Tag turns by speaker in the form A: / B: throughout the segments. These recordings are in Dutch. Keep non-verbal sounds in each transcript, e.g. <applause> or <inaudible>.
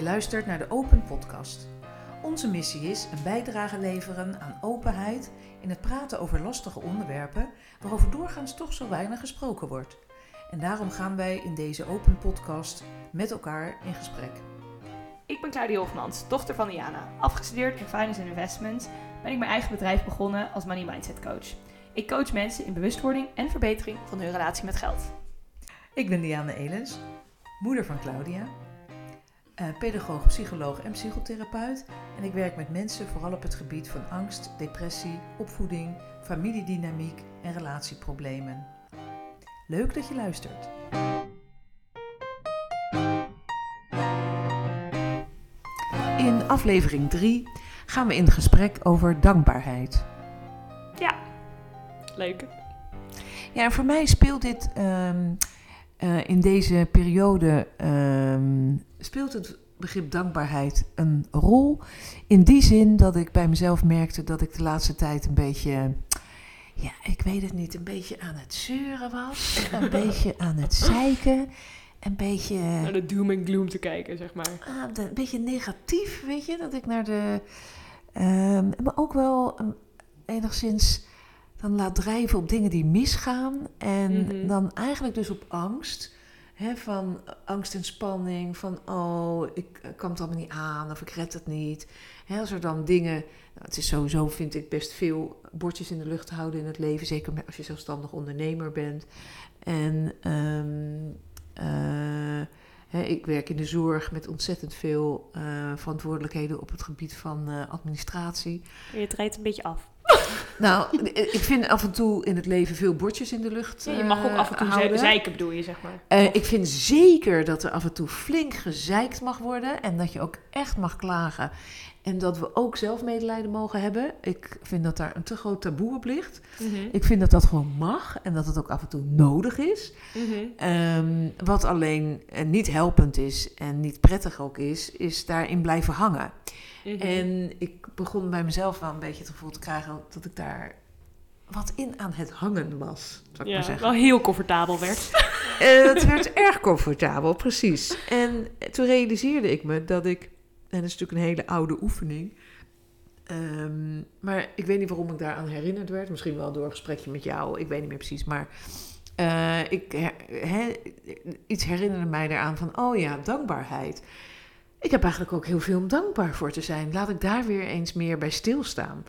A: Je luistert naar de Open Podcast. Onze missie is een bijdrage leveren aan openheid in het praten over lastige onderwerpen waarover doorgaans toch zo weinig gesproken wordt. En daarom gaan wij in deze Open Podcast met elkaar in gesprek.
B: Ik ben Claudia Hofmans, dochter van Diana. Afgestudeerd in Finance and Investments ben ik mijn eigen bedrijf begonnen als Money Mindset Coach. Ik coach mensen in bewustwording en verbetering van hun relatie met geld.
A: Ik ben Diana Elens, moeder van Claudia, pedagoog, psycholoog en psychotherapeut. En ik werk met mensen vooral op het gebied van angst, depressie, opvoeding, familiedynamiek en relatieproblemen. Leuk dat je luistert. In aflevering 3 gaan we in gesprek over dankbaarheid.
B: Ja, leuk.
A: Ja, en voor mij speelt dit ehm, eh, in deze periode ehm, speelt het begrip dankbaarheid een rol. In die zin dat ik bij mezelf merkte dat ik de laatste tijd een beetje, ja, ik weet het niet, een beetje aan het zeuren was. een <laughs> beetje aan het zeiken. Een beetje.
B: Naar de doom en gloom te kijken, zeg maar.
A: Ah, de- een beetje negatief, weet je. Dat ik naar de. ehm, maar ook wel ehm, enigszins dan laat drijven op dingen die misgaan. En
B: Mhm.
A: dan eigenlijk dus op angst. Hè, van angst en spanning. Van oh, ik eh, kan het allemaal niet aan of ik red het niet. Hè, als er dan dingen. Nou, het is sowieso, vind ik, best veel bordjes in de lucht houden in het leven. Zeker als je zelfstandig ondernemer bent. En ehm, eh, hè, ik werk in de zorg met ontzettend veel eh, verantwoordelijkheden op het gebied van eh, administratie.
B: Je treedt een beetje af. <laughs>
A: Nou, ik vind af en toe in het leven veel bordjes in de lucht.
B: Ja, je mag ook
A: eh,
B: af en toe
A: houden.
B: zeiken, bedoel je, zeg maar.
A: Eh, ik vind zeker dat er af en toe flink gezeikt mag worden en dat je ook echt mag klagen. En dat we ook zelf medelijden mogen hebben. Ik vind dat daar een te groot taboe op ligt.
B: Mhm.
A: Ik vind dat dat gewoon mag en dat het ook af en toe nodig is.
B: Mhm.
A: Ehm, wat alleen eh, niet helpend is en niet prettig ook is, is daarin blijven hangen.
B: Mhm.
A: En ik begon bij mezelf wel een beetje het gevoel te krijgen dat ik daar wat in aan het hangen was, zou ik maar
B: ja,
A: zeggen.
B: wel heel comfortabel werd. <laughs>
A: Eh, het werd erg comfortabel, precies. En toen realiseerde ik me dat ik, en dat is natuurlijk een hele oude oefening, ehm, maar ik weet niet waarom ik daaraan herinnerd werd. Misschien wel door een gesprekje met jou, ik weet niet meer precies. Maar eh, ik, iets herinnerde mij eraan van, oh ja, dankbaarheid. Ik heb eigenlijk ook heel veel om dankbaar voor te zijn. Laat ik daar weer eens meer bij stilstaan.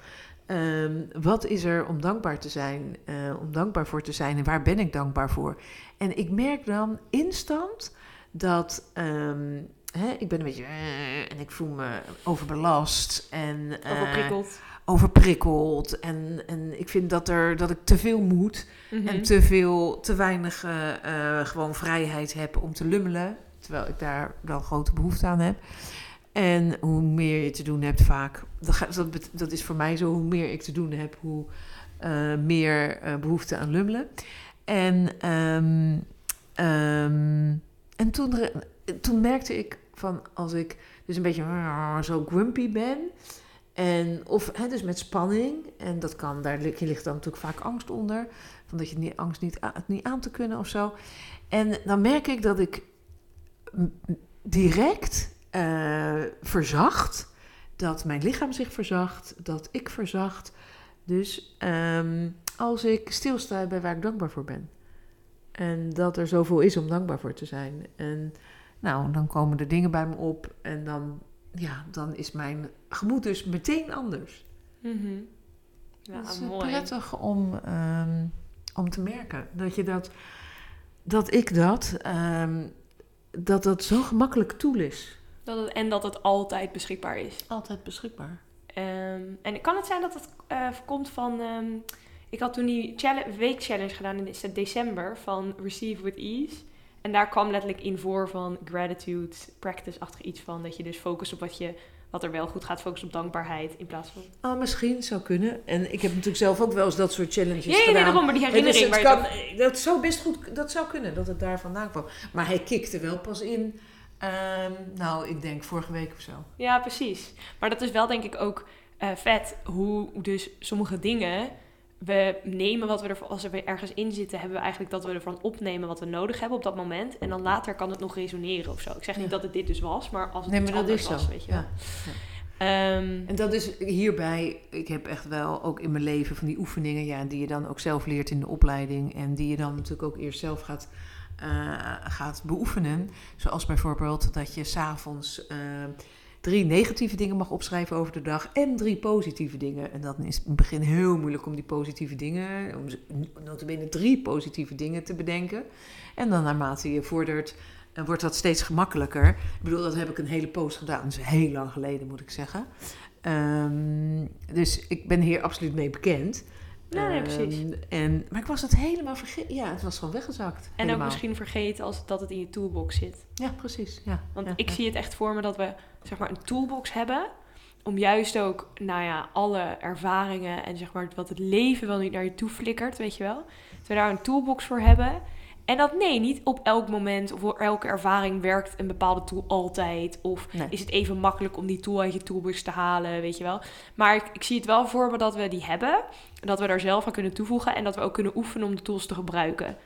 A: Ehm, wat is er om dankbaar te zijn, eh, om dankbaar voor te zijn en waar ben ik dankbaar voor? En ik merk dan instant dat ehm, hè, ik ben een beetje eh, en ik voel me overbelast en eh,
B: Overprikkeld.
A: overprikkeld en, en ik vind dat er dat ik te veel moet
B: Mhm.
A: en te veel, te weinig gewoon vrijheid heb om te lummelen. Terwijl ik daar wel grote behoefte aan heb. En hoe meer je te doen hebt vaak, dat, dat, is voor mij zo, hoe meer ik te doen heb, hoe eh, meer eh, behoefte aan lummelen. En, ehm, ehm, en toen, toen merkte ik van als ik dus een beetje zo grumpy ben, en of hè, dus met spanning, en dat kan, daar ligt, ligt dan natuurlijk vaak angst onder, van dat je niet, angst niet, niet aan te kunnen of zo. En dan merk ik dat ik direct eh, verzacht, dat mijn lichaam zich verzacht, dat ik verzacht. Dus ehm, als ik stilsta bij waar ik dankbaar voor ben. En dat er zoveel is om dankbaar voor te zijn. En nou, dan komen er dingen bij me op en dan, ja, dan is mijn gemoed dus meteen anders.
B: Mhm. Ja,
A: het is
B: mooi.
A: prettig om, ehm, om te merken dat je dat, dat ik dat, ehm, dat dat zo gemakkelijk tool is.
B: Dat het, en dat het altijd beschikbaar is.
A: Altijd beschikbaar.
B: Ehm, en kan het zijn dat het eh, komt van... ehm, ik had toen die challenge, week challenge gedaan in de- december van Receive with Ease. En daar kwam letterlijk in voor van gratitude, practice-achtig iets van. Dat je dus focust op wat, je, wat er wel goed gaat, focust op dankbaarheid in plaats van...
A: Oh, misschien zou kunnen. En ik heb natuurlijk zelf ook wel eens dat soort challenges
B: nee,
A: gedaan.
B: daarom, maar die
A: is-
B: herinnering waar
A: kan,
B: je
A: dat zou best goed, dat zou kunnen dat het daar vandaan kwam. Maar hij kikte wel pas in, ehm, nou, ik denk vorige week of zo.
B: Ja, precies. Maar dat is wel denk ik ook eh, vet hoe dus sommige dingen we nemen wat we ervan, als we ergens in zitten, hebben we eigenlijk dat we ervan opnemen wat we nodig hebben op dat moment. En dan later kan het nog resoneren of zo. Ik zeg niet
A: Ja.
B: dat het dit dus was, maar als het
A: Nee, maar dat
B: anders
A: is zo.
B: was, weet je.
A: Ja.
B: Ehm,
A: En dat is hierbij, ik heb echt wel ook in mijn leven van die oefeningen, ja, die je dan ook zelf leert in de opleiding en die je dan natuurlijk ook eerst zelf gaat, eh, gaat beoefenen. Zoals bijvoorbeeld dat je s'avonds eh drie negatieve dingen mag opschrijven over de dag en drie positieve dingen. En dan is het in het begin heel moeilijk om die positieve dingen, om notabene drie positieve dingen te bedenken. En dan naarmate je vordert, eh, wordt dat steeds gemakkelijker. Ik bedoel, dat heb ik een hele post gedaan. Is heel lang geleden, moet ik zeggen. Ehm, dus ik ben hier absoluut mee bekend.
B: Nee, nee, precies.
A: Ehm, en, maar ik was het helemaal vergeten. Ja, het was gewoon weggezakt.
B: en ook misschien vergeten als dat het in je toolbox zit.
A: Ja, precies. Ja,
B: Want
A: ja,
B: ik
A: ja.
B: zie het echt voor me dat we zeg maar een toolbox hebben. Om juist ook, nou ja, alle ervaringen en zeg maar wat het leven wel niet naar je toe flikkert, weet je wel. Dat we daar een toolbox voor hebben. En dat nee, niet op elk moment of voor elke ervaring werkt een bepaalde tool altijd. Of
A: Nee.
B: is het even makkelijk om die tool uit je toolbox te halen, weet je wel. Maar ik, ik zie het wel voor me dat we die hebben. En dat we daar zelf aan kunnen toevoegen. En dat we ook kunnen oefenen om de tools te gebruiken.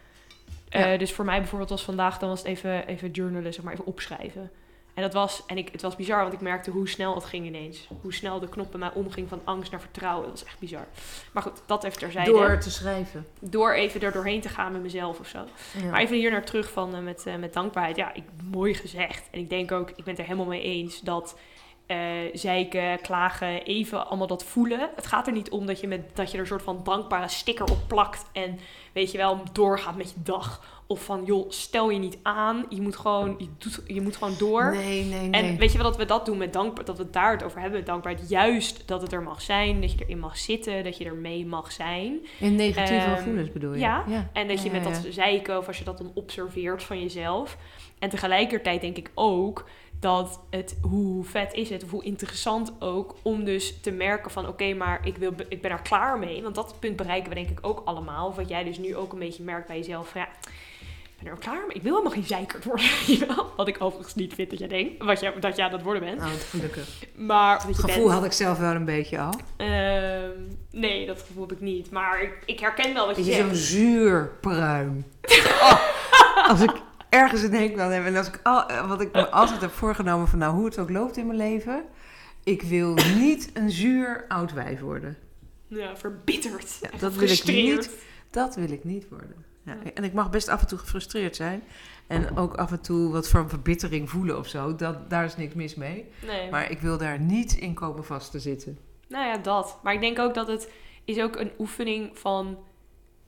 A: Ja.
B: Eh, dus voor mij bijvoorbeeld was vandaag, dan was het even, even journalen, zeg maar even opschrijven. En dat was, en ik, het was bizar, want ik merkte hoe snel het ging ineens. Hoe snel de knop bij mij omging van angst naar vertrouwen. Dat was echt bizar. Maar goed, dat even terzijde.
A: Door te schrijven.
B: Door even er doorheen te gaan met mezelf of zo.
A: Ja.
B: Maar even hier naar terug van, eh, met, eh, met dankbaarheid. Ja, ik, mooi gezegd. En ik denk ook, ik ben het er helemaal mee eens dat eh zeiken, klagen, even allemaal dat voelen. Het gaat er niet om dat je, met, dat je er een soort van dankbare sticker op plakt. En weet je wel, doorgaat met je dag. Of van, joh, stel je niet aan. Je moet gewoon, je, doet, je moet gewoon door.
A: Nee, nee, nee.
B: En weet je wel dat we dat doen met dankbaar, dat we het daar het over hebben met dankbaarheid. Juist dat het er mag zijn, dat je erin mag zitten, dat je er mee mag zijn.
A: In negatieve
B: Ehm,
A: gevoelens bedoel je?
B: ja. En dat je
A: Ja,
B: met
A: ja,
B: dat zeiken of als je dat dan observeert van jezelf. En tegelijkertijd denk ik ook dat het, hoe vet is het, of hoe interessant ook, om dus te merken van oké, maar ik, wil, ik ben er klaar mee. Want dat punt bereiken we denk ik ook allemaal. Of wat jij dus nu ook een beetje merkt bij jezelf. Van, ja, ik ben er klaar mee. Ik wil helemaal geen zeikerd worden. <laughs> Wat ik overigens niet vind dat jij denkt. Wat jij, dat jij aan het worden bent.
A: Nou, gelukkig.
B: Maar dat
A: gevoel
B: bent.
A: had ik zelf wel een beetje al.
B: Ehm, nee, dat gevoel heb ik niet. Maar ik, ik herken wel wat je
A: je zo'n zuur pruim. <laughs> Oh, als ik ergens een hekel aan heb en als ik al, eh, wat ik me <laughs> altijd heb voorgenomen van nou hoe het ook loopt in mijn leven. Ik wil niet een zuur oud wijf worden.
B: Ja, verbitterd.
A: Ja, dat wil ik niet. Dat wil ik niet worden. Ja,
B: Ja.
A: en ik mag best af en toe gefrustreerd zijn. En ook af en toe wat van verbittering voelen of zo. Dat, daar is niks mis mee.
B: Nee.
A: Maar ik wil daar niet in komen vast te zitten.
B: Nou ja, dat. Maar ik denk ook dat het is ook een oefening van...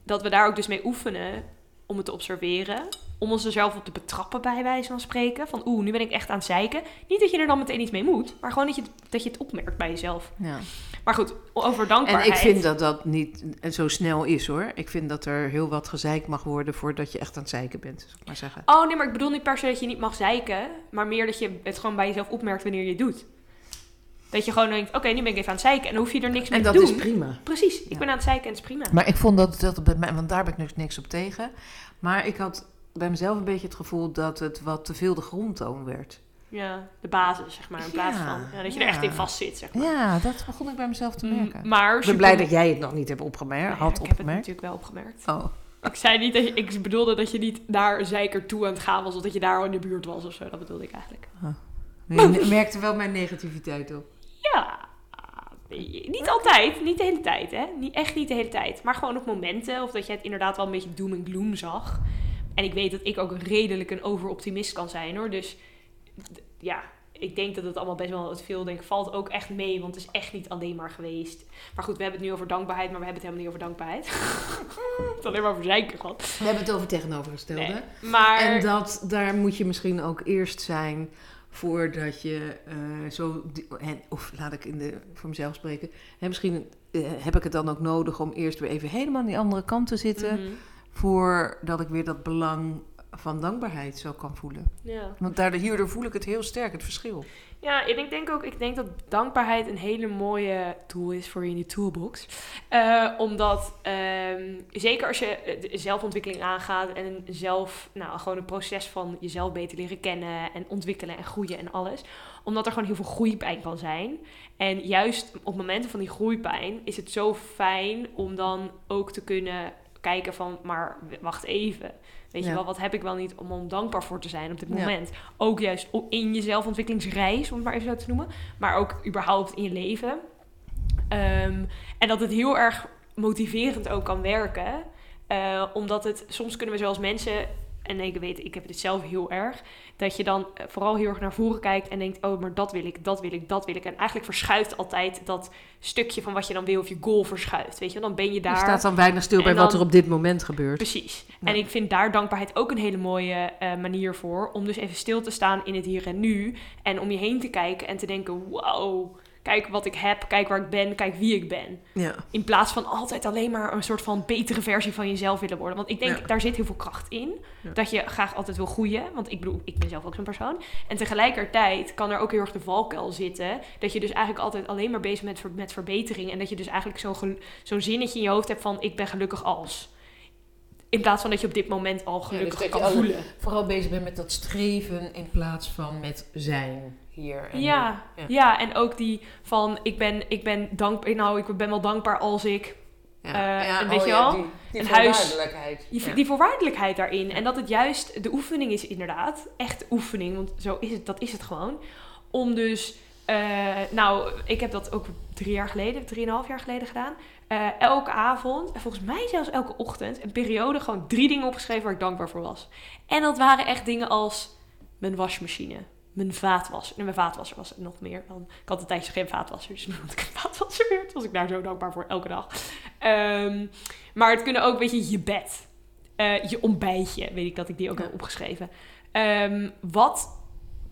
B: Dat we daar ook dus mee oefenen om het te observeren. Om ons er zelf op te betrappen bij wijze van spreken. Van oeh, nu ben ik echt aan het zeiken. Niet dat je er dan meteen iets mee moet. Maar gewoon dat je, dat je het opmerkt bij jezelf.
A: Ja.
B: Maar goed, over
A: En
B: dankbaarheid.
A: ik vind dat dat niet zo snel is hoor. Ik vind dat er heel wat gezeikt mag worden voordat je echt aan het zeiken bent, ik maar zeggen.
B: Oh nee, maar ik bedoel niet per se dat je niet mag zeiken. Maar meer dat je het gewoon bij jezelf opmerkt wanneer je het doet. Dat je gewoon denkt, oké, nu ben ik even aan het zeiken. En dan hoef je er niks mee
A: En
B: te
A: dat
B: doen.
A: is prima.
B: Precies, ik
A: Ja.
B: ben aan het zeiken en het is prima.
A: Maar ik vond dat, dat bij mij, want daar heb ik dus niks op tegen. Maar ik had bij mezelf een beetje het gevoel dat het wat te veel de grondtoon werd.
B: Ja, de basis, zeg maar. In plaats van ja, dat je er echt in vast zit, zeg maar.
A: Ja, dat begon ik bij mezelf te merken.
B: Mm, Maar
A: ik ben
B: super-
A: blij dat jij het nog niet hebt opgemerkt,
B: Nou ja,
A: had
B: ik heb het
A: opgemerkt.
B: natuurlijk wel opgemerkt.
A: Oh.
B: Ik zei niet dat je, ik bedoelde dat je niet naar Zeiker toe aan het gaan was, of dat je daar al in de buurt was of zo. Dat bedoelde ik eigenlijk.
A: Je merkte wel mijn negativiteit op.
B: Ja, niet altijd, niet de hele tijd, hè? Niet, echt niet de hele tijd. Maar gewoon op momenten, of dat je het inderdaad wel een beetje doom en gloom zag. En ik weet dat ik ook redelijk een overoptimist kan zijn, hoor. Dus ja, ik denk dat het allemaal best wel het veel denk valt ook echt mee, want het is echt niet alleen maar geweest. Maar goed, we hebben het nu over dankbaarheid, maar we hebben het helemaal niet over dankbaarheid. <laughs> het is alleen maar over zeiken gehad.
A: We hebben het over tegenovergestelde.
B: Nee, maar
A: En dat, daar moet je misschien ook eerst zijn voordat je eh, zo... en- Of laat ik in de, voor mezelf spreken. Hè, misschien eh, heb ik het dan ook nodig om eerst weer even helemaal aan die andere kant te zitten.
B: Mhm.
A: Voordat ik weer dat belang van dankbaarheid zo kan voelen.
B: ja.
A: Want daardoor, hierdoor voel ik het heel sterk, het verschil.
B: Ja, en ik denk ook, ik denk dat dankbaarheid een hele mooie tool is voor je in je toolbox. Eh, omdat, ehm, zeker als je eh, zelfontwikkeling aangaat en zelf, nou, gewoon een proces van jezelf beter leren kennen en ontwikkelen en groeien en alles. Omdat er gewoon heel veel groeipijn kan zijn. En juist op momenten van die groeipijn is het zo fijn om dan ook te kunnen kijken van, maar wacht even. Weet je wel, wat heb ik wel niet om, dankbaar voor te zijn op dit
A: Ja.
B: moment? Ook juist in je zelfontwikkelingsreis, om het maar even zo te noemen. Maar ook überhaupt in je leven. Ehm, en dat het heel erg motiverend ook kan werken. Eh, omdat het, soms kunnen we zoals mensen, en ik weet, ik heb dit zelf heel erg, dat je dan eh, vooral heel erg naar voren kijkt en denkt, oh, maar dat wil ik, dat wil ik, dat wil ik. En eigenlijk verschuift altijd dat stukje van wat je dan wil, of je goal verschuift. Weet je, dan ben je
A: Je
B: daar.
A: staat dan weinig stil bij wat er op dit moment gebeurt.
B: Precies.
A: Ja.
B: En ik vind daar dankbaarheid ook een hele mooie eh, manier voor. Om dus even stil te staan in het hier en nu. En om je heen te kijken en te denken: wow, kijk wat ik heb, kijk waar ik ben, kijk wie ik ben.
A: Ja.
B: In plaats van altijd alleen maar een soort van betere versie van jezelf willen worden. Want ik denk,
A: Ja.
B: daar zit heel veel kracht in.
A: Ja.
B: Dat je graag altijd wil groeien. Want ik bedoel, ik ben zelf ook zo'n persoon. En tegelijkertijd kan er ook heel erg de valkuil zitten. Dat je dus eigenlijk altijd alleen maar bezig bent met, met verbetering. En dat je dus eigenlijk zo'n zo'n zinnetje in je hoofd hebt van... ik ben gelukkig als. In plaats van dat je op dit moment al gelukkig
A: dus
B: kan voelen.
A: Vooral bezig bent met dat streven in plaats van met zijn hier en
B: Ja, ja.
A: Ja.
B: en ook die van ik ben, ik ben dankbaar. Nou, ik ben wel dankbaar als ik Eh, en weet je wel,
A: Die, die
B: een huis-
A: voorwaardelijkheid.
B: Die,
A: Ja.
B: die voorwaardelijkheid daarin. En dat het juist de oefening is inderdaad. Echt oefening. Want zo is het, dat is het gewoon. Om dus... eh, nou, ik heb dat ook drie jaar geleden, drieënhalf jaar geleden gedaan. Eh, elke avond, en volgens mij zelfs elke ochtend, een periode gewoon drie dingen opgeschreven waar ik dankbaar voor was. En dat waren echt dingen als mijn wasmachine, mijn vaatwasser. Nee, mijn vaatwasser was het nog meer. Dan, ik had een tijdje geen vaatwasser, dus <laughs> nu had ik een vaatwasser weer. Toen was ik daar zo dankbaar voor, elke dag. Ehm, maar het kunnen ook, weet je, je bed. Eh, je ontbijtje, weet ik dat ik die ook
A: Ja.
B: heb opgeschreven. Ehm, wat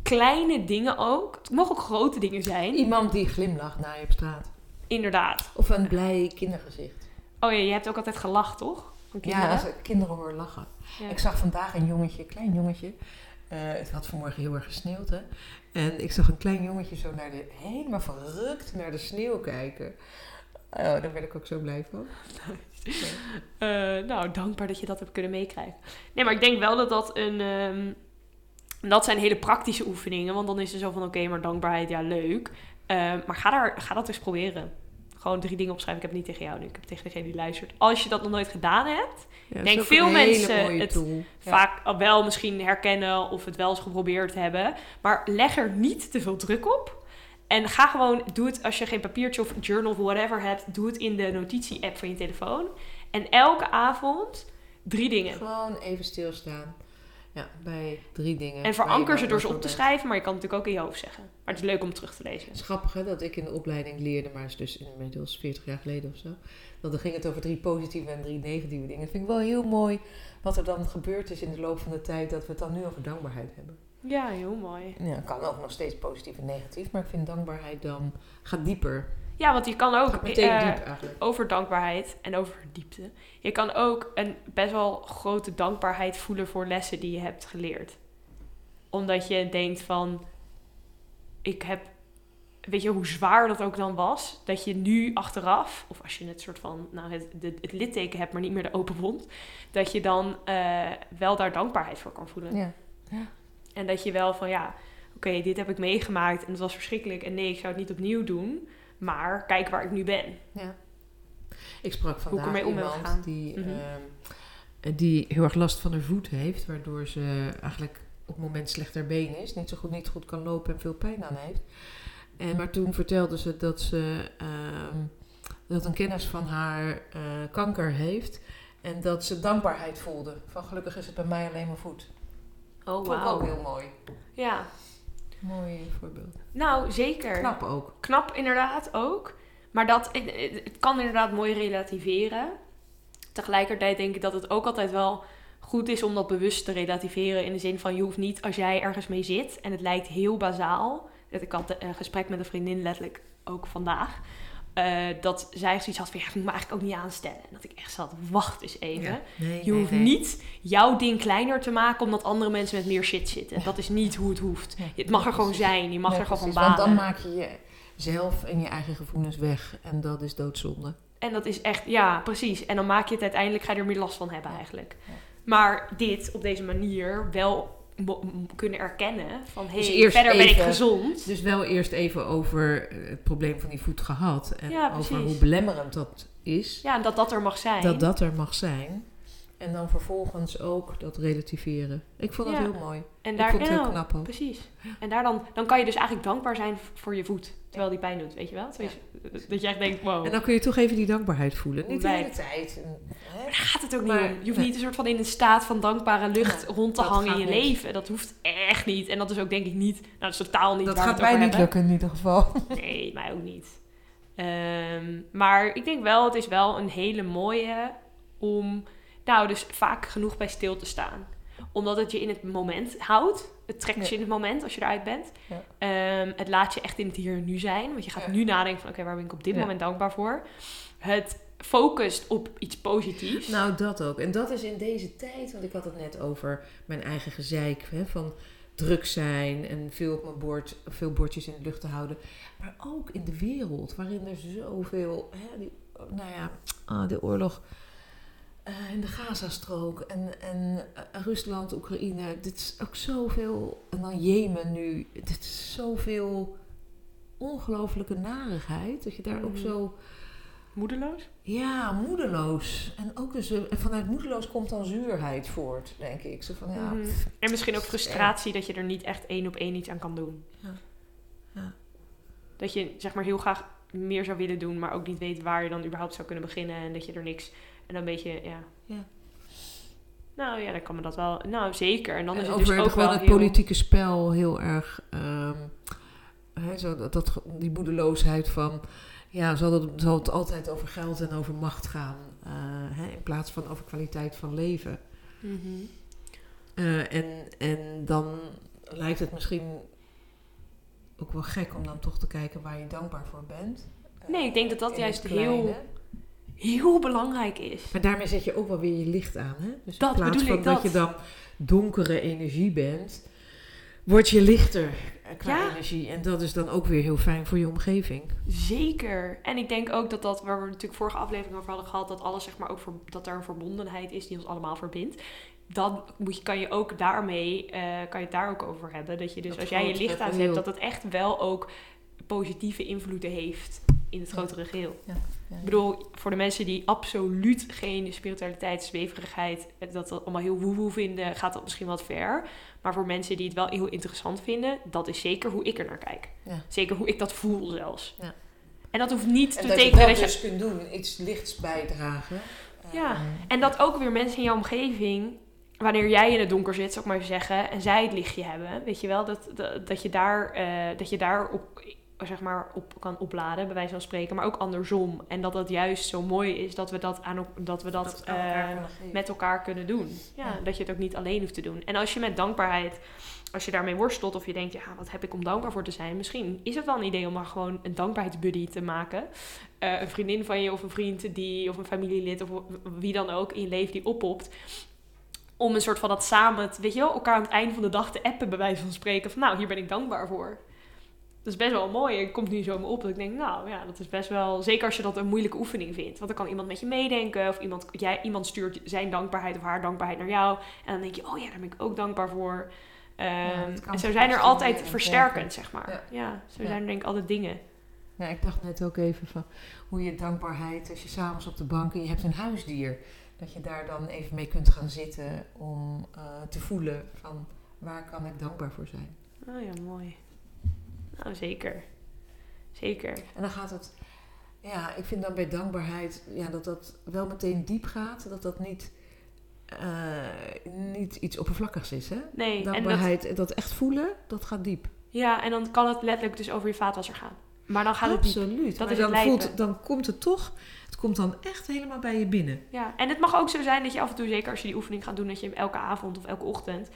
B: kleine dingen ook. Het mogen ook grote dingen zijn.
A: Iemand die glimlacht naar je op straat.
B: Inderdaad.
A: Of een blij kindergezicht.
B: Oh ja, je hebt ook altijd gelacht, toch?
A: Ja, als ik kinderen hoor lachen.
B: Ja.
A: Ik zag vandaag een jongetje, een klein jongetje. Eh, het had vanmorgen heel erg gesneeuwd, hè. En ik zag een klein jongetje zo naar de, helemaal verrukt naar de sneeuw kijken. Oh, daar werd ik ook zo blij van. <laughs>
B: Eh, nou, dankbaar dat je dat hebt kunnen meekrijgen. Nee, maar ik denk wel dat dat een... ehm, dat zijn hele praktische oefeningen. Want dan is er zo van, oké, maar dankbaarheid, ja, leuk. Eh, maar ga, daar, ga dat eens proberen. Gewoon drie dingen opschrijven. Ik heb het niet tegen jou nu. Ik heb het tegen degene die luistert. Als je dat nog nooit gedaan hebt...
A: Ja,
B: denk veel mensen het
A: tool.
B: Vaak wel misschien herkennen of het wel eens geprobeerd hebben. Maar leg er niet te veel druk op. En ga gewoon, doe het als je geen papiertje of journal of whatever hebt, doe het in de notitie-app van je telefoon. En elke avond drie dingen.
A: Gewoon even stilstaan. Ja, bij drie dingen.
B: En veranker ze door ze op te schrijven, maar je kan het natuurlijk ook in je hoofd zeggen. Maar het is leuk om terug te lezen.
A: Het is grappig hè, dat ik in de opleiding leerde, maar het is dus inmiddels 40 jaar geleden of zo. Dat dan ging het over drie positieve en drie negatieve dingen. Dat vind ik wel heel mooi wat er dan gebeurd is in de loop van de tijd dat we het dan nu over dankbaarheid hebben.
B: Ja, heel mooi.
A: Ja, kan ook nog steeds positief en negatief, maar ik vind dankbaarheid dan gaat dieper.
B: Ja, want je kan ook
A: Gaat meteen diep eigenlijk.
B: over dankbaarheid en over diepte. Je kan ook een best wel grote dankbaarheid voelen voor lessen die je hebt geleerd. Omdat je denkt van, ik heb, weet je hoe zwaar dat ook dan was, dat je nu achteraf, of als je het soort van, nou het, de, het litteken hebt, maar niet meer de open wond, dat je dan eh, wel daar dankbaarheid voor kan voelen.
A: Ja.
B: En dat je wel van, ja, oké, dit heb ik meegemaakt en het was verschrikkelijk en nee, ik zou het niet opnieuw doen. Maar kijk waar ik nu ben.
A: ja. Ik sprak vandaag
B: om ben
A: iemand die,
B: Mhm.
A: ehm, die heel erg last van haar voet heeft, waardoor ze eigenlijk op het moment slechter been is, niet zo goed, niet goed kan lopen en veel pijn aan heeft. En, maar toen vertelde ze dat ze ehm, dat een kennis van haar eh, kanker heeft en dat ze dankbaarheid voelde. Van gelukkig is het bij mij alleen mijn voet.
B: Oh,
A: ik ook
B: wauw.
A: heel mooi.
B: Ja,
A: Mooi voorbeeld.
B: nou zeker.
A: Knap ook.
B: Knap inderdaad ook. Maar dat, het, het kan inderdaad mooi relativeren. Tegelijkertijd denk ik dat het ook altijd wel goed is om dat bewust te relativeren. In de zin van je hoeft niet als jij ergens mee zit en het lijkt heel bazaal. Dat Ik had een gesprek met een vriendin letterlijk ook vandaag. eh, dat zij zoiets had van, ja, ik moet me eigenlijk ook niet aanstellen. En dat ik echt zat, wacht eens even.
A: Ja. Nee,
B: Je
A: nee,
B: hoeft
A: nee.
B: niet jouw ding kleiner te maken omdat andere mensen met meer shit zitten. Dat is niet hoe het hoeft. Het mag er gewoon zijn. Je mag er gewoon van balen.
A: Want dan maak je jezelf en je eigen gevoelens weg. En dat is doodzonde.
B: En dat is echt, ja, precies. En dan maak je het uiteindelijk, ga je er meer last van hebben eigenlijk. Maar dit op deze manier wel kunnen erkennen van, hé,
A: Dus eerst
B: verder ben ik
A: even-
B: gezond.
A: Dus wel eerst even over eh, het probleem van die voet gehad. En
B: Ja,
A: over hoe belemmerend dat is.
B: Ja, en dat dat er mag zijn.
A: Dat dat er mag zijn. En dan vervolgens ook dat relativeren. Ik vond dat
B: Ja.
A: heel mooi.
B: en
A: ik
B: daar,
A: vond het heel
B: nou,
A: knap ook.
B: Precies. En daar dan, dan kan je dus eigenlijk dankbaar zijn voor je voet. Terwijl die pijn doet, weet je wel? Dat je echt denkt, wow.
A: En dan kun je toch even die dankbaarheid voelen. Niet de hele tijd. Hè?
B: Daar gaat het ook niet
A: Maar-
B: om. Je hoeft niet een soort van in een staat van dankbare lucht rond te hangen in je
A: niet.
B: leven. Dat hoeft echt niet. En dat is ook denk ik niet, nou dat is totaal niet
A: Dat gaat mij niet
B: hebben.
A: lukken in ieder geval. <laughs>
B: Nee, mij ook niet. Ehm, maar ik denk wel, het is wel een hele mooie om, nou, dus vaak genoeg bij stil te staan. Omdat het je in het moment houdt. Het trekt
A: Ja.
B: je in het moment als je eruit bent.
A: Ja.
B: Ehm, het laat je echt in het hier en nu zijn. Want je gaat
A: Ja.
B: nu nadenken van, oké, waar ben ik op dit moment dankbaar voor? Het focust op iets positiefs.
A: Nou, dat ook. En dat is in deze tijd, want ik had het net over mijn eigen gezeik, hè, van druk zijn en veel op mijn bord, veel bordjes in de lucht te houden. Maar ook in de wereld, waarin er zoveel, hè, die, nou ja, ah, de oorlog eh, in de Gazastrook en, en eh, Rusland, Oekraïne, dit is ook zoveel, en dan Jemen nu, dit is zoveel ongelofelijke narigheid, dat je daar ook
B: Mhm.
A: zo...
B: Moedeloos?
A: Ja, moedeloos. En ook dus, eh, en vanuit moedeloos komt dan zuurheid voort, denk ik. Zo van, ja,
B: Mhm. En misschien ook frustratie dat je er niet echt één op één iets aan kan doen.
A: Ja. Ja.
B: Dat je zeg maar heel graag meer zou willen doen, maar ook niet weet waar je dan überhaupt zou kunnen beginnen. En dat je er niks. En dan een beetje, ja.
A: Ja.
B: Nou ja, dan kan me dat wel. Nou zeker. En dan is het dus ook wel
A: het
B: heel...
A: politieke spel heel erg, ehm, zo dat, die moedeloosheid van, ja, zal het, zal het altijd over geld en over macht gaan, eh, in plaats van over kwaliteit van leven.
B: Mhm.
A: Eh, en, en dan lijkt het misschien ook wel gek om dan toch te kijken waar je dankbaar voor bent.
B: Nee, ik denk dat dat
A: In
B: juist heel-. Heel belangrijk is.
A: Maar daarmee zet je ook wel weer je licht aan. Hè? Dus
B: Dat
A: in plaats
B: bedoel
A: van
B: ik,
A: dat.
B: dat.
A: je dan donkere energie bent, word je lichter qua
B: Ja.
A: energie. En dat is dan ook weer heel fijn voor je omgeving.
B: Zeker. En ik denk ook dat dat, waar we natuurlijk vorige aflevering over hadden gehad, dat alles zeg maar ook ver- dat er een verbondenheid is die ons allemaal verbindt. Dan moet je, kan je ook daarmee, eh, kan je het daar ook over hebben. Dat je dus
A: Dat
B: als jij je licht aanzet,
A: geheel.
B: dat het echt wel ook positieve invloeden heeft in het
A: Ja.
B: grotere geheel.
A: Ja,
B: Ik bedoel, voor de mensen die absoluut geen spiritualiteit, zweverigheid, het- dat dat allemaal heel woewoe vinden, gaat dat misschien wat ver. Maar voor mensen die het wel heel interessant vinden, dat is zeker hoe ik er naar kijk.
A: Ja.
B: Zeker hoe ik dat voel zelfs.
A: Ja.
B: En dat hoeft niet
A: En
B: te
A: dat je
B: betekenen
A: dat
B: dat je...
A: dus kunt doen, iets lichts bijdragen.
B: Ja.
A: Ehm,
B: En dat ook weer mensen in jouw omgeving, wanneer jij in het donker zit, zou ik maar even zeggen, en zij het lichtje hebben, weet je wel, dat, dat, dat je daar, eh, dat je daar op, zeg maar, op kan opladen, bij wijze van spreken, maar ook andersom. En dat dat juist zo mooi is dat we dat, aan, dat, we dat, eh, met elkaar kunnen doen. Ja,
A: Ja.
B: Dat je het ook niet alleen hoeft te doen. En als je met dankbaarheid, als je daarmee worstelt of je denkt, ja, wat heb ik om dankbaar voor te zijn? Misschien is het wel een idee om maar gewoon een dankbaarheidsbuddy te maken. Eh, een vriendin van je of een vriend die, of een familielid of wie dan ook in je leven die oppopt. Om een soort van dat samen, weet je wel, elkaar aan het einde van de dag te appen, bij wijze van spreken. Van nou, hier ben ik dankbaar voor. Dat is best wel mooi. Ik komt nu zo me op dat ik denk, nou ja, dat is best wel... Zeker als je dat een moeilijke oefening vindt. Want dan kan iemand met je meedenken. Of iemand, jij, iemand stuurt zijn dankbaarheid of haar dankbaarheid naar jou. En dan denk je, oh ja, daar ben ik ook dankbaar voor. Ehm, en zo zijn er altijd versterkend, zeg maar.
A: Ja.
B: Ja, zo
A: Ja.
B: zijn er denk ik altijd dingen.
A: Ja, ik dacht net ook even van hoe je dankbaarheid, als je s'avonds op de bank en je hebt een huisdier, dat je daar dan even mee kunt gaan zitten om eh, te voelen van waar kan ik dankbaar voor zijn.
B: Oh ja, mooi. Nou, zeker. Zeker.
A: En dan gaat het, ja, ik vind dan bij dankbaarheid ja, dat dat wel meteen diep gaat, dat dat niet, eh, niet iets oppervlakkigs is. Hè?
B: Nee, en dat,
A: Dankbaarheid, dat... echt voelen, dat gaat diep.
B: ja, en dan kan het letterlijk dus over je vaatwasser gaan. Maar dan gaat het diep.
A: Absoluut.
B: Dat
A: maar
B: is het
A: dan, voelt, dan komt het toch, het komt dan echt helemaal bij je binnen.
B: Ja, en het mag ook zo zijn dat je af en toe, zeker als je die oefening gaat doen, dat je hem elke avond of elke ochtend.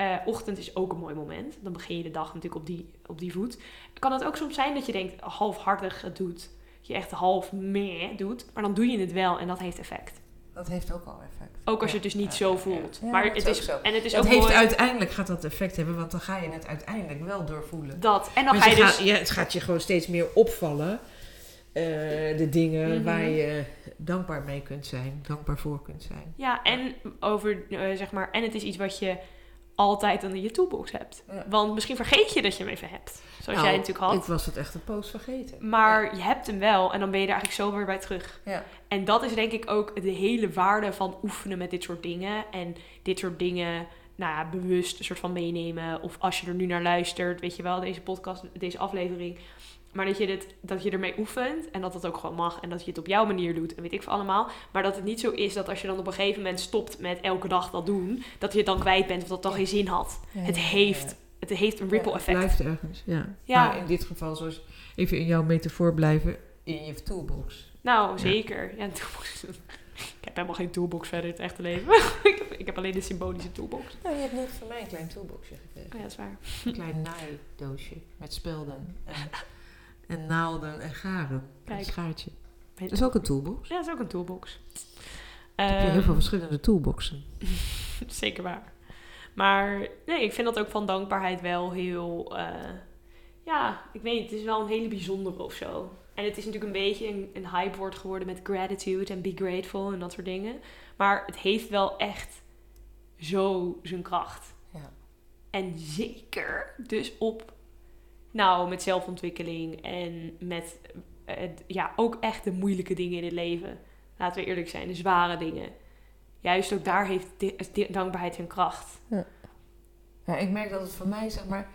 B: Eh, ochtend is ook een mooi moment. Dan begin je de dag natuurlijk op die, op die voet. Kan het ook soms zijn dat je denkt, halfhartig het doet. je echt half meh doet. Maar dan doe je het wel en dat heeft effect.
A: Dat heeft ook al effect.
B: Ook als je het dus niet
A: ja,
B: zo voelt.
A: ja. Ja,
B: maar het
A: is
B: is,
A: ook zo.
B: en het is ook
A: heeft
B: mooi
A: uiteindelijk gaat dat effect hebben, want dan ga je het uiteindelijk wel doorvoelen.
B: dat. En dan ga je dus...
A: het gaat je gewoon steeds meer opvallen. eh, de dingen
B: Mhm.
A: waar je dankbaar mee kunt zijn, dankbaar voor kunt zijn.
B: Ja, en over, eh, zeg maar, en het is iets wat je altijd dan in je toolbox hebt.
A: Ja.
B: Want misschien vergeet je dat je hem even hebt. Zoals
A: Nou,
B: jij natuurlijk had.
A: Ik was het echt een poos vergeten.
B: Maar je hebt hem wel en dan ben je er eigenlijk zo weer bij terug.
A: Ja.
B: En dat is denk ik ook de hele waarde van oefenen met dit soort dingen. En dit soort dingen nou ja, bewust een soort van meenemen. Of als je er nu naar luistert, weet je wel, deze podcast, deze aflevering. Maar dat je, dit, dat je ermee oefent en dat het ook gewoon mag. En dat je het op jouw manier doet en weet ik veel allemaal. Maar dat het niet zo is dat als je dan op een gegeven moment stopt met elke dag dat doen. Dat je het dan kwijt bent of dat het dan geen zin had. Het heeft, het heeft een ripple
A: Ja, het
B: effect.
A: blijft ergens, ja.
B: Ja.
A: Maar in dit geval, zoals even in jouw metafoor blijven, in je toolbox.
B: Nou, zeker. Ja, toolbox. <laughs> Ik heb helemaal geen toolbox verder in het echte leven. <laughs> ik, heb, ik heb alleen de symbolische toolbox.
A: Nou, je hebt net van mij een klein toolboxje gekregen.
B: Oh ja, dat is waar.
A: Een klein naaidoosje met spelden en, <laughs> en naalden en garen.
B: Kijk.
A: Een schaartje. Dat is ook een toolbox.
B: Ja, dat is ook een toolbox.
A: Je hebt
B: Ehm,
A: heel veel verschillende toolboxen. <laughs>
B: Zeker waar. Maar nee, ik vind dat ook van dankbaarheid wel heel... eh, ja, ik weet niet. Het is wel een hele bijzondere of zo. En het is natuurlijk een beetje een, een hypewoord geworden met gratitude en be grateful en dat soort dingen. Maar het heeft wel echt zo zijn kracht.
A: Ja.
B: En zeker dus op, nou, met zelfontwikkeling en met, eh, ja, ook echt de moeilijke dingen in het leven. Laten we eerlijk zijn, de zware dingen. Juist ook daar heeft dankbaarheid zijn kracht.
A: Ja, ik merk dat het voor mij, zeg maar,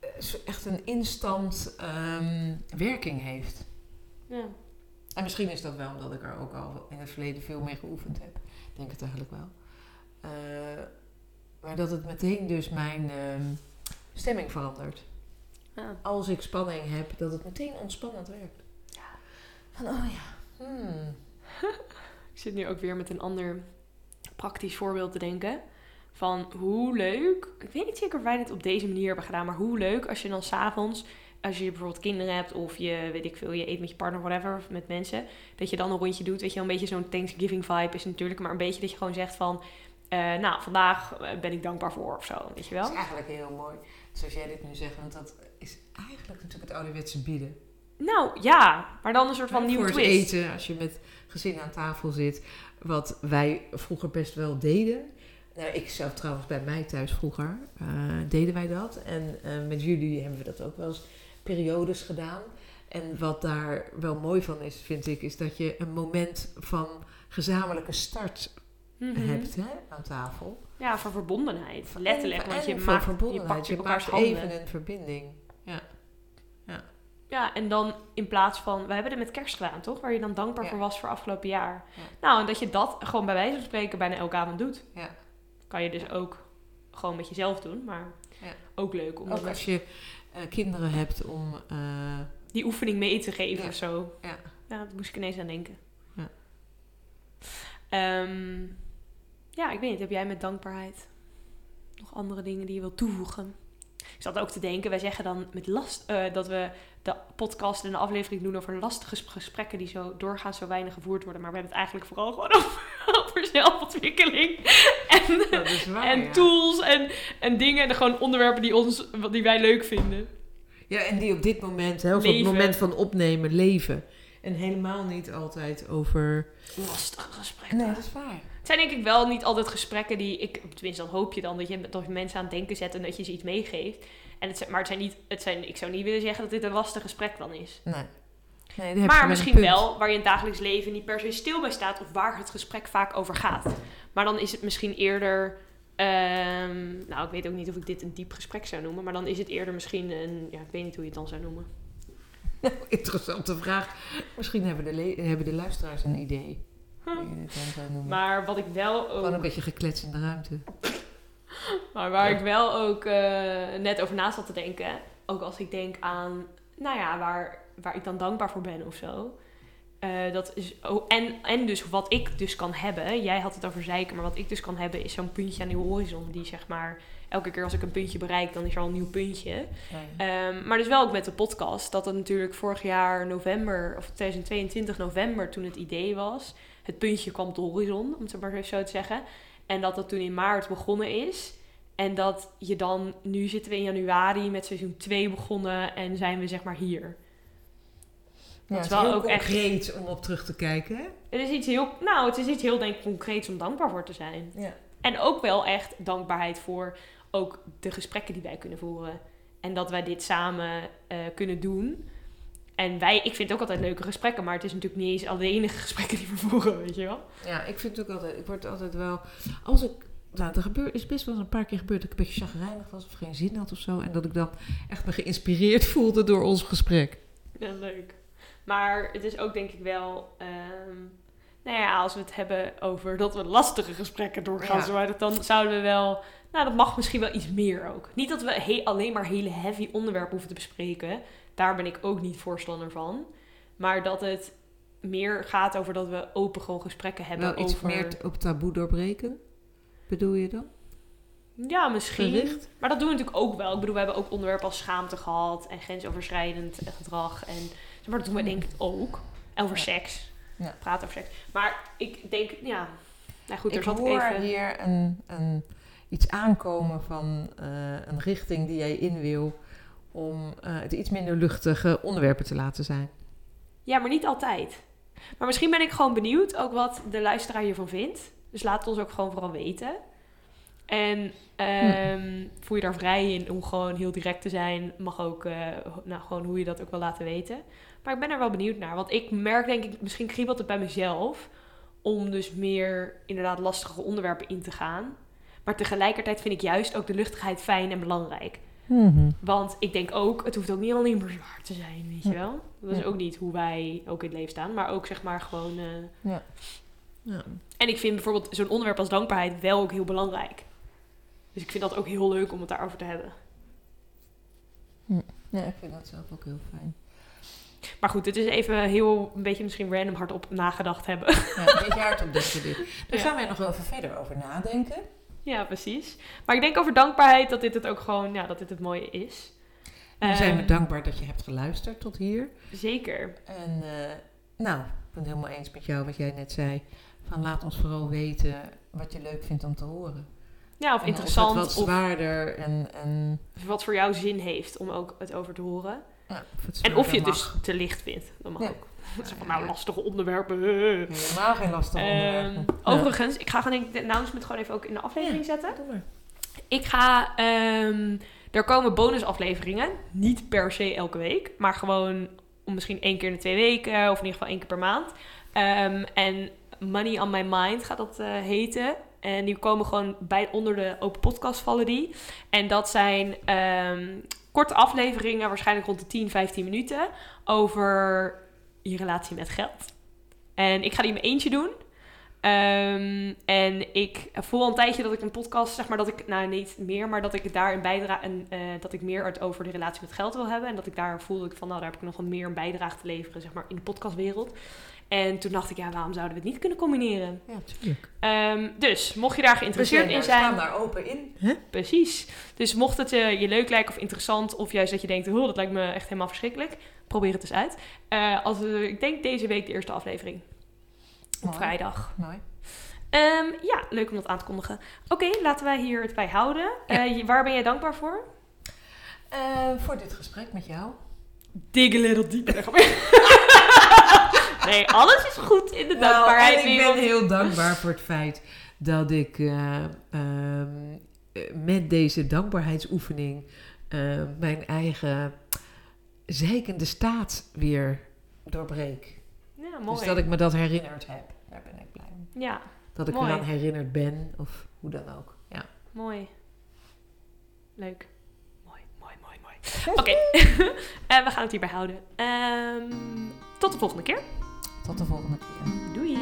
A: eh, echt een instant ehm, werking heeft.
B: Ja.
A: En misschien is dat wel omdat ik er ook al in het verleden veel mee geoefend heb. Ik denk het eigenlijk wel. Eh, maar dat het meteen dus mijn ehm, stemming verandert.
B: Ja.
A: Als ik spanning heb, dat het meteen ontspannend werkt. Van, oh ja, hmm. <laughs>
B: Ik zit nu ook weer met een ander praktisch voorbeeld te denken. Van hoe leuk, ik weet niet zeker of wij dit op deze manier hebben gedaan, maar hoe leuk als je dan s'avonds, als je bijvoorbeeld kinderen hebt of je, weet ik veel, je eet met je partner, whatever, of met mensen, dat je dan een rondje doet. Weet je, wel, een beetje zo'n Thanksgiving vibe is natuurlijk, maar een beetje dat je gewoon zegt van, eh, nou, vandaag eh, ben ik dankbaar voor of zo, weet je
A: Dat
B: wel.
A: is eigenlijk heel mooi. Zoals jij dit nu zegt, want dat is eigenlijk natuurlijk het ouderwetse bieden.
B: Nou ja, maar dan een soort van
A: het
B: twist.
A: eten, als je met gezin aan tafel zit, wat wij vroeger best wel deden. Nou, ik zelf trouwens bij mij thuis vroeger eh, deden wij dat. En eh, met jullie hebben we dat ook wel eens periodes gedaan. En wat daar wel mooi van is, vind ik, is dat je een moment van gezamenlijke start
B: Mhm.
A: hebt hè, aan tafel.
B: Ja, voor verbondenheid. Letterlijk, want je, maakt, je
A: verbondenheid.
B: pakt
A: Je,
B: je elkaars handen.
A: even een verbinding.
B: Ja, en dan in plaats van... We hebben het met kerst gedaan, toch? Waar je dan dankbaar
A: Ja.
B: voor was voor afgelopen jaar.
A: Ja.
B: Nou, en dat je dat gewoon bij wijze van spreken bijna elke avond doet.
A: Ja.
B: Kan je dus ook gewoon met jezelf doen, maar
A: Ja.
B: ook leuk om
A: Ook als je eh, kinderen hebt om... eh,
B: die oefening mee te geven
A: Ja.
B: of zo.
A: Ja.
B: ja, daar moest ik ineens aan denken.
A: Ja.
B: Ehm, ja, ik weet niet. Heb jij met dankbaarheid nog andere dingen die je wilt toevoegen? Ik zat ook te denken, wij zeggen dan met last eh, dat we de podcast en de aflevering doen over lastige sp- gesprekken die zo doorgaans zo weinig gevoerd worden. Maar we hebben het eigenlijk vooral gewoon <laughs> over, over zelfontwikkeling <laughs> en,
A: waar,
B: en
A: ja.
B: tools en, en dingen. En gewoon onderwerpen die, ons, die wij leuk vinden.
A: Ja, en die op dit moment, hè, of op het moment van opnemen, leven. En helemaal niet altijd over...
B: Lastige gesprekken.
A: Nee, dat is waar.
B: Het zijn denk ik wel niet altijd gesprekken die ik, tenminste dan hoop je dan dat je, dat je mensen aan het denken zet en dat je ze iets meegeeft. En het maar het zijn niet, het zijn, ik zou niet willen zeggen dat dit een lastig gesprek dan is.
A: Nee. nee heb
B: Maar misschien wel waar je in het dagelijks leven niet per se stil bij staat of waar het gesprek vaak over gaat. Maar dan is het misschien eerder, ehm, nou ik weet ook niet of ik dit een diep gesprek zou noemen, maar dan is het eerder misschien een, ja ik weet niet hoe je het dan zou noemen. <laughs>
A: Interessante vraag. Misschien hebben de, hebben de luisteraars een idee.
B: Maar wat ik wel
A: Gewoon
B: ook
A: een beetje geklets in de ruimte. <laughs>
B: Maar waar
A: Ja.
B: ik wel ook eh, net over na zat te denken, ook als ik denk aan, nou ja, waar, waar ik dan dankbaar voor ben of zo. eh, dat is, oh, en, en dus wat ik dus kan hebben. Jij had het over zeiken, maar wat ik dus kan hebben is zo'n puntje aan de horizon. Die zeg maar, elke keer als ik een puntje bereik, dan is er al een nieuw puntje. Ehm, maar dus wel ook met de podcast. Dat het natuurlijk vorig jaar november, of 2022 november, toen het idee was. Het puntje kwam op de horizon, om het maar even zo te zeggen. En dat dat toen in maart begonnen is. En dat je dan, nu zitten we in januari met seizoen 2 begonnen en zijn we zeg maar hier.
A: Ja,
B: is wel ook echt-
A: concreet om op terug te kijken, hè?
B: Het is iets heel, nou, het is iets heel denk ik concreets om dankbaar voor te zijn.
A: Ja.
B: En ook wel echt dankbaarheid voor ook de gesprekken die wij kunnen voeren. En dat wij dit samen eh, kunnen doen. En wij, ik vind het ook altijd leuke gesprekken, maar het is natuurlijk niet eens al de enige <laughs> gesprekken die we voeren, weet je wel.
A: Ja, ik vind het ook altijd, ik word altijd wel, als ik, nou, er gebeurt, is best wel eens een paar keer gebeurd dat ik een beetje chagrijnig was of geen zin had of zo. En dat ik dan echt me geïnspireerd voelde door ons gesprek.
B: Ja, leuk. Maar het is ook denk ik wel, ehm, nou ja, als we het hebben over dat we lastige gesprekken doorgaan,
A: Ja.
B: dan zouden we wel, nou dat mag misschien wel iets meer ook. Niet dat we he- alleen maar hele heavy onderwerpen hoeven te bespreken, daar ben ik ook niet voorstander van. Maar dat het meer gaat over dat we open gewoon gesprekken hebben
A: Wel iets
B: over...
A: meer op taboe doorbreken, bedoel je dan?
B: Ja, misschien.
A: Gericht?
B: Maar dat doen we natuurlijk ook wel. Ik bedoel, we hebben ook onderwerpen als schaamte gehad en grensoverschrijdend gedrag. En, maar dat doen we denk ik ook. En over
A: Ja.
B: seks.
A: Ja.
B: Praten over seks. Maar ik denk, ja... Nou goed, er
A: ik
B: zat
A: hoor
B: even...
A: hier een, een, iets aankomen van eh, een richting die jij in wil om eh, het iets minder luchtige onderwerpen te laten zijn.
B: Ja, maar niet altijd. Maar misschien ben ik gewoon benieuwd ook wat de luisteraar hiervan vindt. Dus laat het ons ook gewoon vooral weten. En ehm, voel je daar vrij in om gewoon heel direct te zijn. Mag ook, eh, nou, gewoon hoe je dat ook wil laten weten. Maar ik ben er wel benieuwd naar. Want ik merk denk ik, misschien kriebelt het bij mezelf. Om dus meer inderdaad lastige onderwerpen in te gaan. Maar tegelijkertijd vind ik juist ook de luchtigheid fijn en belangrijk. Want ik denk ook, het hoeft ook niet alleen maar zwaar te zijn, weet je wel. Dat is
A: Ja.
B: ook niet hoe wij ook in het leven staan. Maar ook zeg maar gewoon... eh,
A: Ja.
B: En ik vind bijvoorbeeld zo'n onderwerp als dankbaarheid wel ook heel belangrijk. Dus ik vind dat ook heel leuk om het daarover te hebben.
A: ja, ik vind dat zelf ook heel fijn.
B: Maar goed, het is even heel, een beetje misschien random hardop nagedacht hebben.
A: Ja, een beetje hardop dit. <laughs> Daar
B: Ja.
A: gaan wij nog wel even verder over nadenken.
B: Ja, precies. Maar ik denk over dankbaarheid dat dit het ook gewoon, ja, dat dit het mooie is.
A: We zijn we
B: Ehm,
A: dankbaar dat je hebt geluisterd tot hier.
B: Zeker.
A: En eh, nou, ik ben het helemaal eens met jou wat jij net zei. Van laat ons vooral weten wat je leuk vindt om te horen.
B: Ja, of
A: En
B: interessant.
A: Of wat zwaarder en, en,
B: wat voor jou zin heeft om ook het over te horen.
A: ja, of
B: En of je het dus te licht vindt. Dat mag
A: Ja.
B: ook. Dat is van, nou, lastige onderwerpen.
A: Helemaal geen lastige
B: Ehm,
A: onderwerpen. <laughs>
B: overigens, ik ga gewoon denk ik de announcement gewoon even ook in de aflevering zetten.
A: Ja, doe maar.
B: Ik ga, ehm, er komen bonusafleveringen. Niet per se elke week, maar gewoon om misschien één keer in de twee weken of in ieder geval één keer per maand. Ehm, en Money on My Mind gaat dat eh, heten. En die komen gewoon bij onder de open podcast vallen die. En dat zijn ehm, korte afleveringen, waarschijnlijk rond de 10, 15 minuten, over je relatie met geld. En ik ga die in mijn eentje doen. Ehm, en ik voel al een tijdje dat ik een podcast, zeg maar, dat ik, nou niet meer, maar dat ik daarin bijdrage en eh, dat ik meer het over de relatie met geld wil hebben. En dat ik daar voelde ik van, nou, daar heb ik nog wel meer een bijdrage te leveren, zeg maar, in de podcastwereld. En toen dacht ik, ja, waarom zouden we het niet kunnen combineren?
A: Ja, tuurlijk.
B: Ehm, dus, mocht je daar geïnteresseerd in
A: We
B: zijn,
A: staan daar open in.
B: Precies. Dus mocht het eh, je leuk lijken of interessant, of juist dat je denkt, oh, dat lijkt me echt helemaal verschrikkelijk, probeer het eens uit. Eh, als, ik denk deze week de eerste aflevering. Op
A: Mooi.
B: vrijdag.
A: Mooi.
B: Ehm, ja, leuk om dat aan te kondigen. Oké, laten wij hier het bij houden. Eh, waar ben jij dankbaar voor?
A: Eh, voor dit gesprek met jou.
B: Dig a little deeper. <laughs> nee, alles is goed in de dankbaarheid
A: Nou, en ik ben heel dankbaar voor het feit dat ik eh, ehm, eh, met deze dankbaarheidsoefening mijn eigen zeikende staat weer doorbreek.
B: Ja, mooi.
A: Dus dat ik me dat herinnerd heb. Daar ben ik blij mee.
B: Ja,
A: Dat ik
B: Mooi.
A: eraan herinnerd ben, of hoe dan ook. Ja.
B: mooi. Leuk. Mooi, mooi, mooi, mooi. Oké, <laughs> Eh, we gaan het hierbij houden. Ehm, tot de volgende keer.
A: Tot de volgende keer.
B: Doei!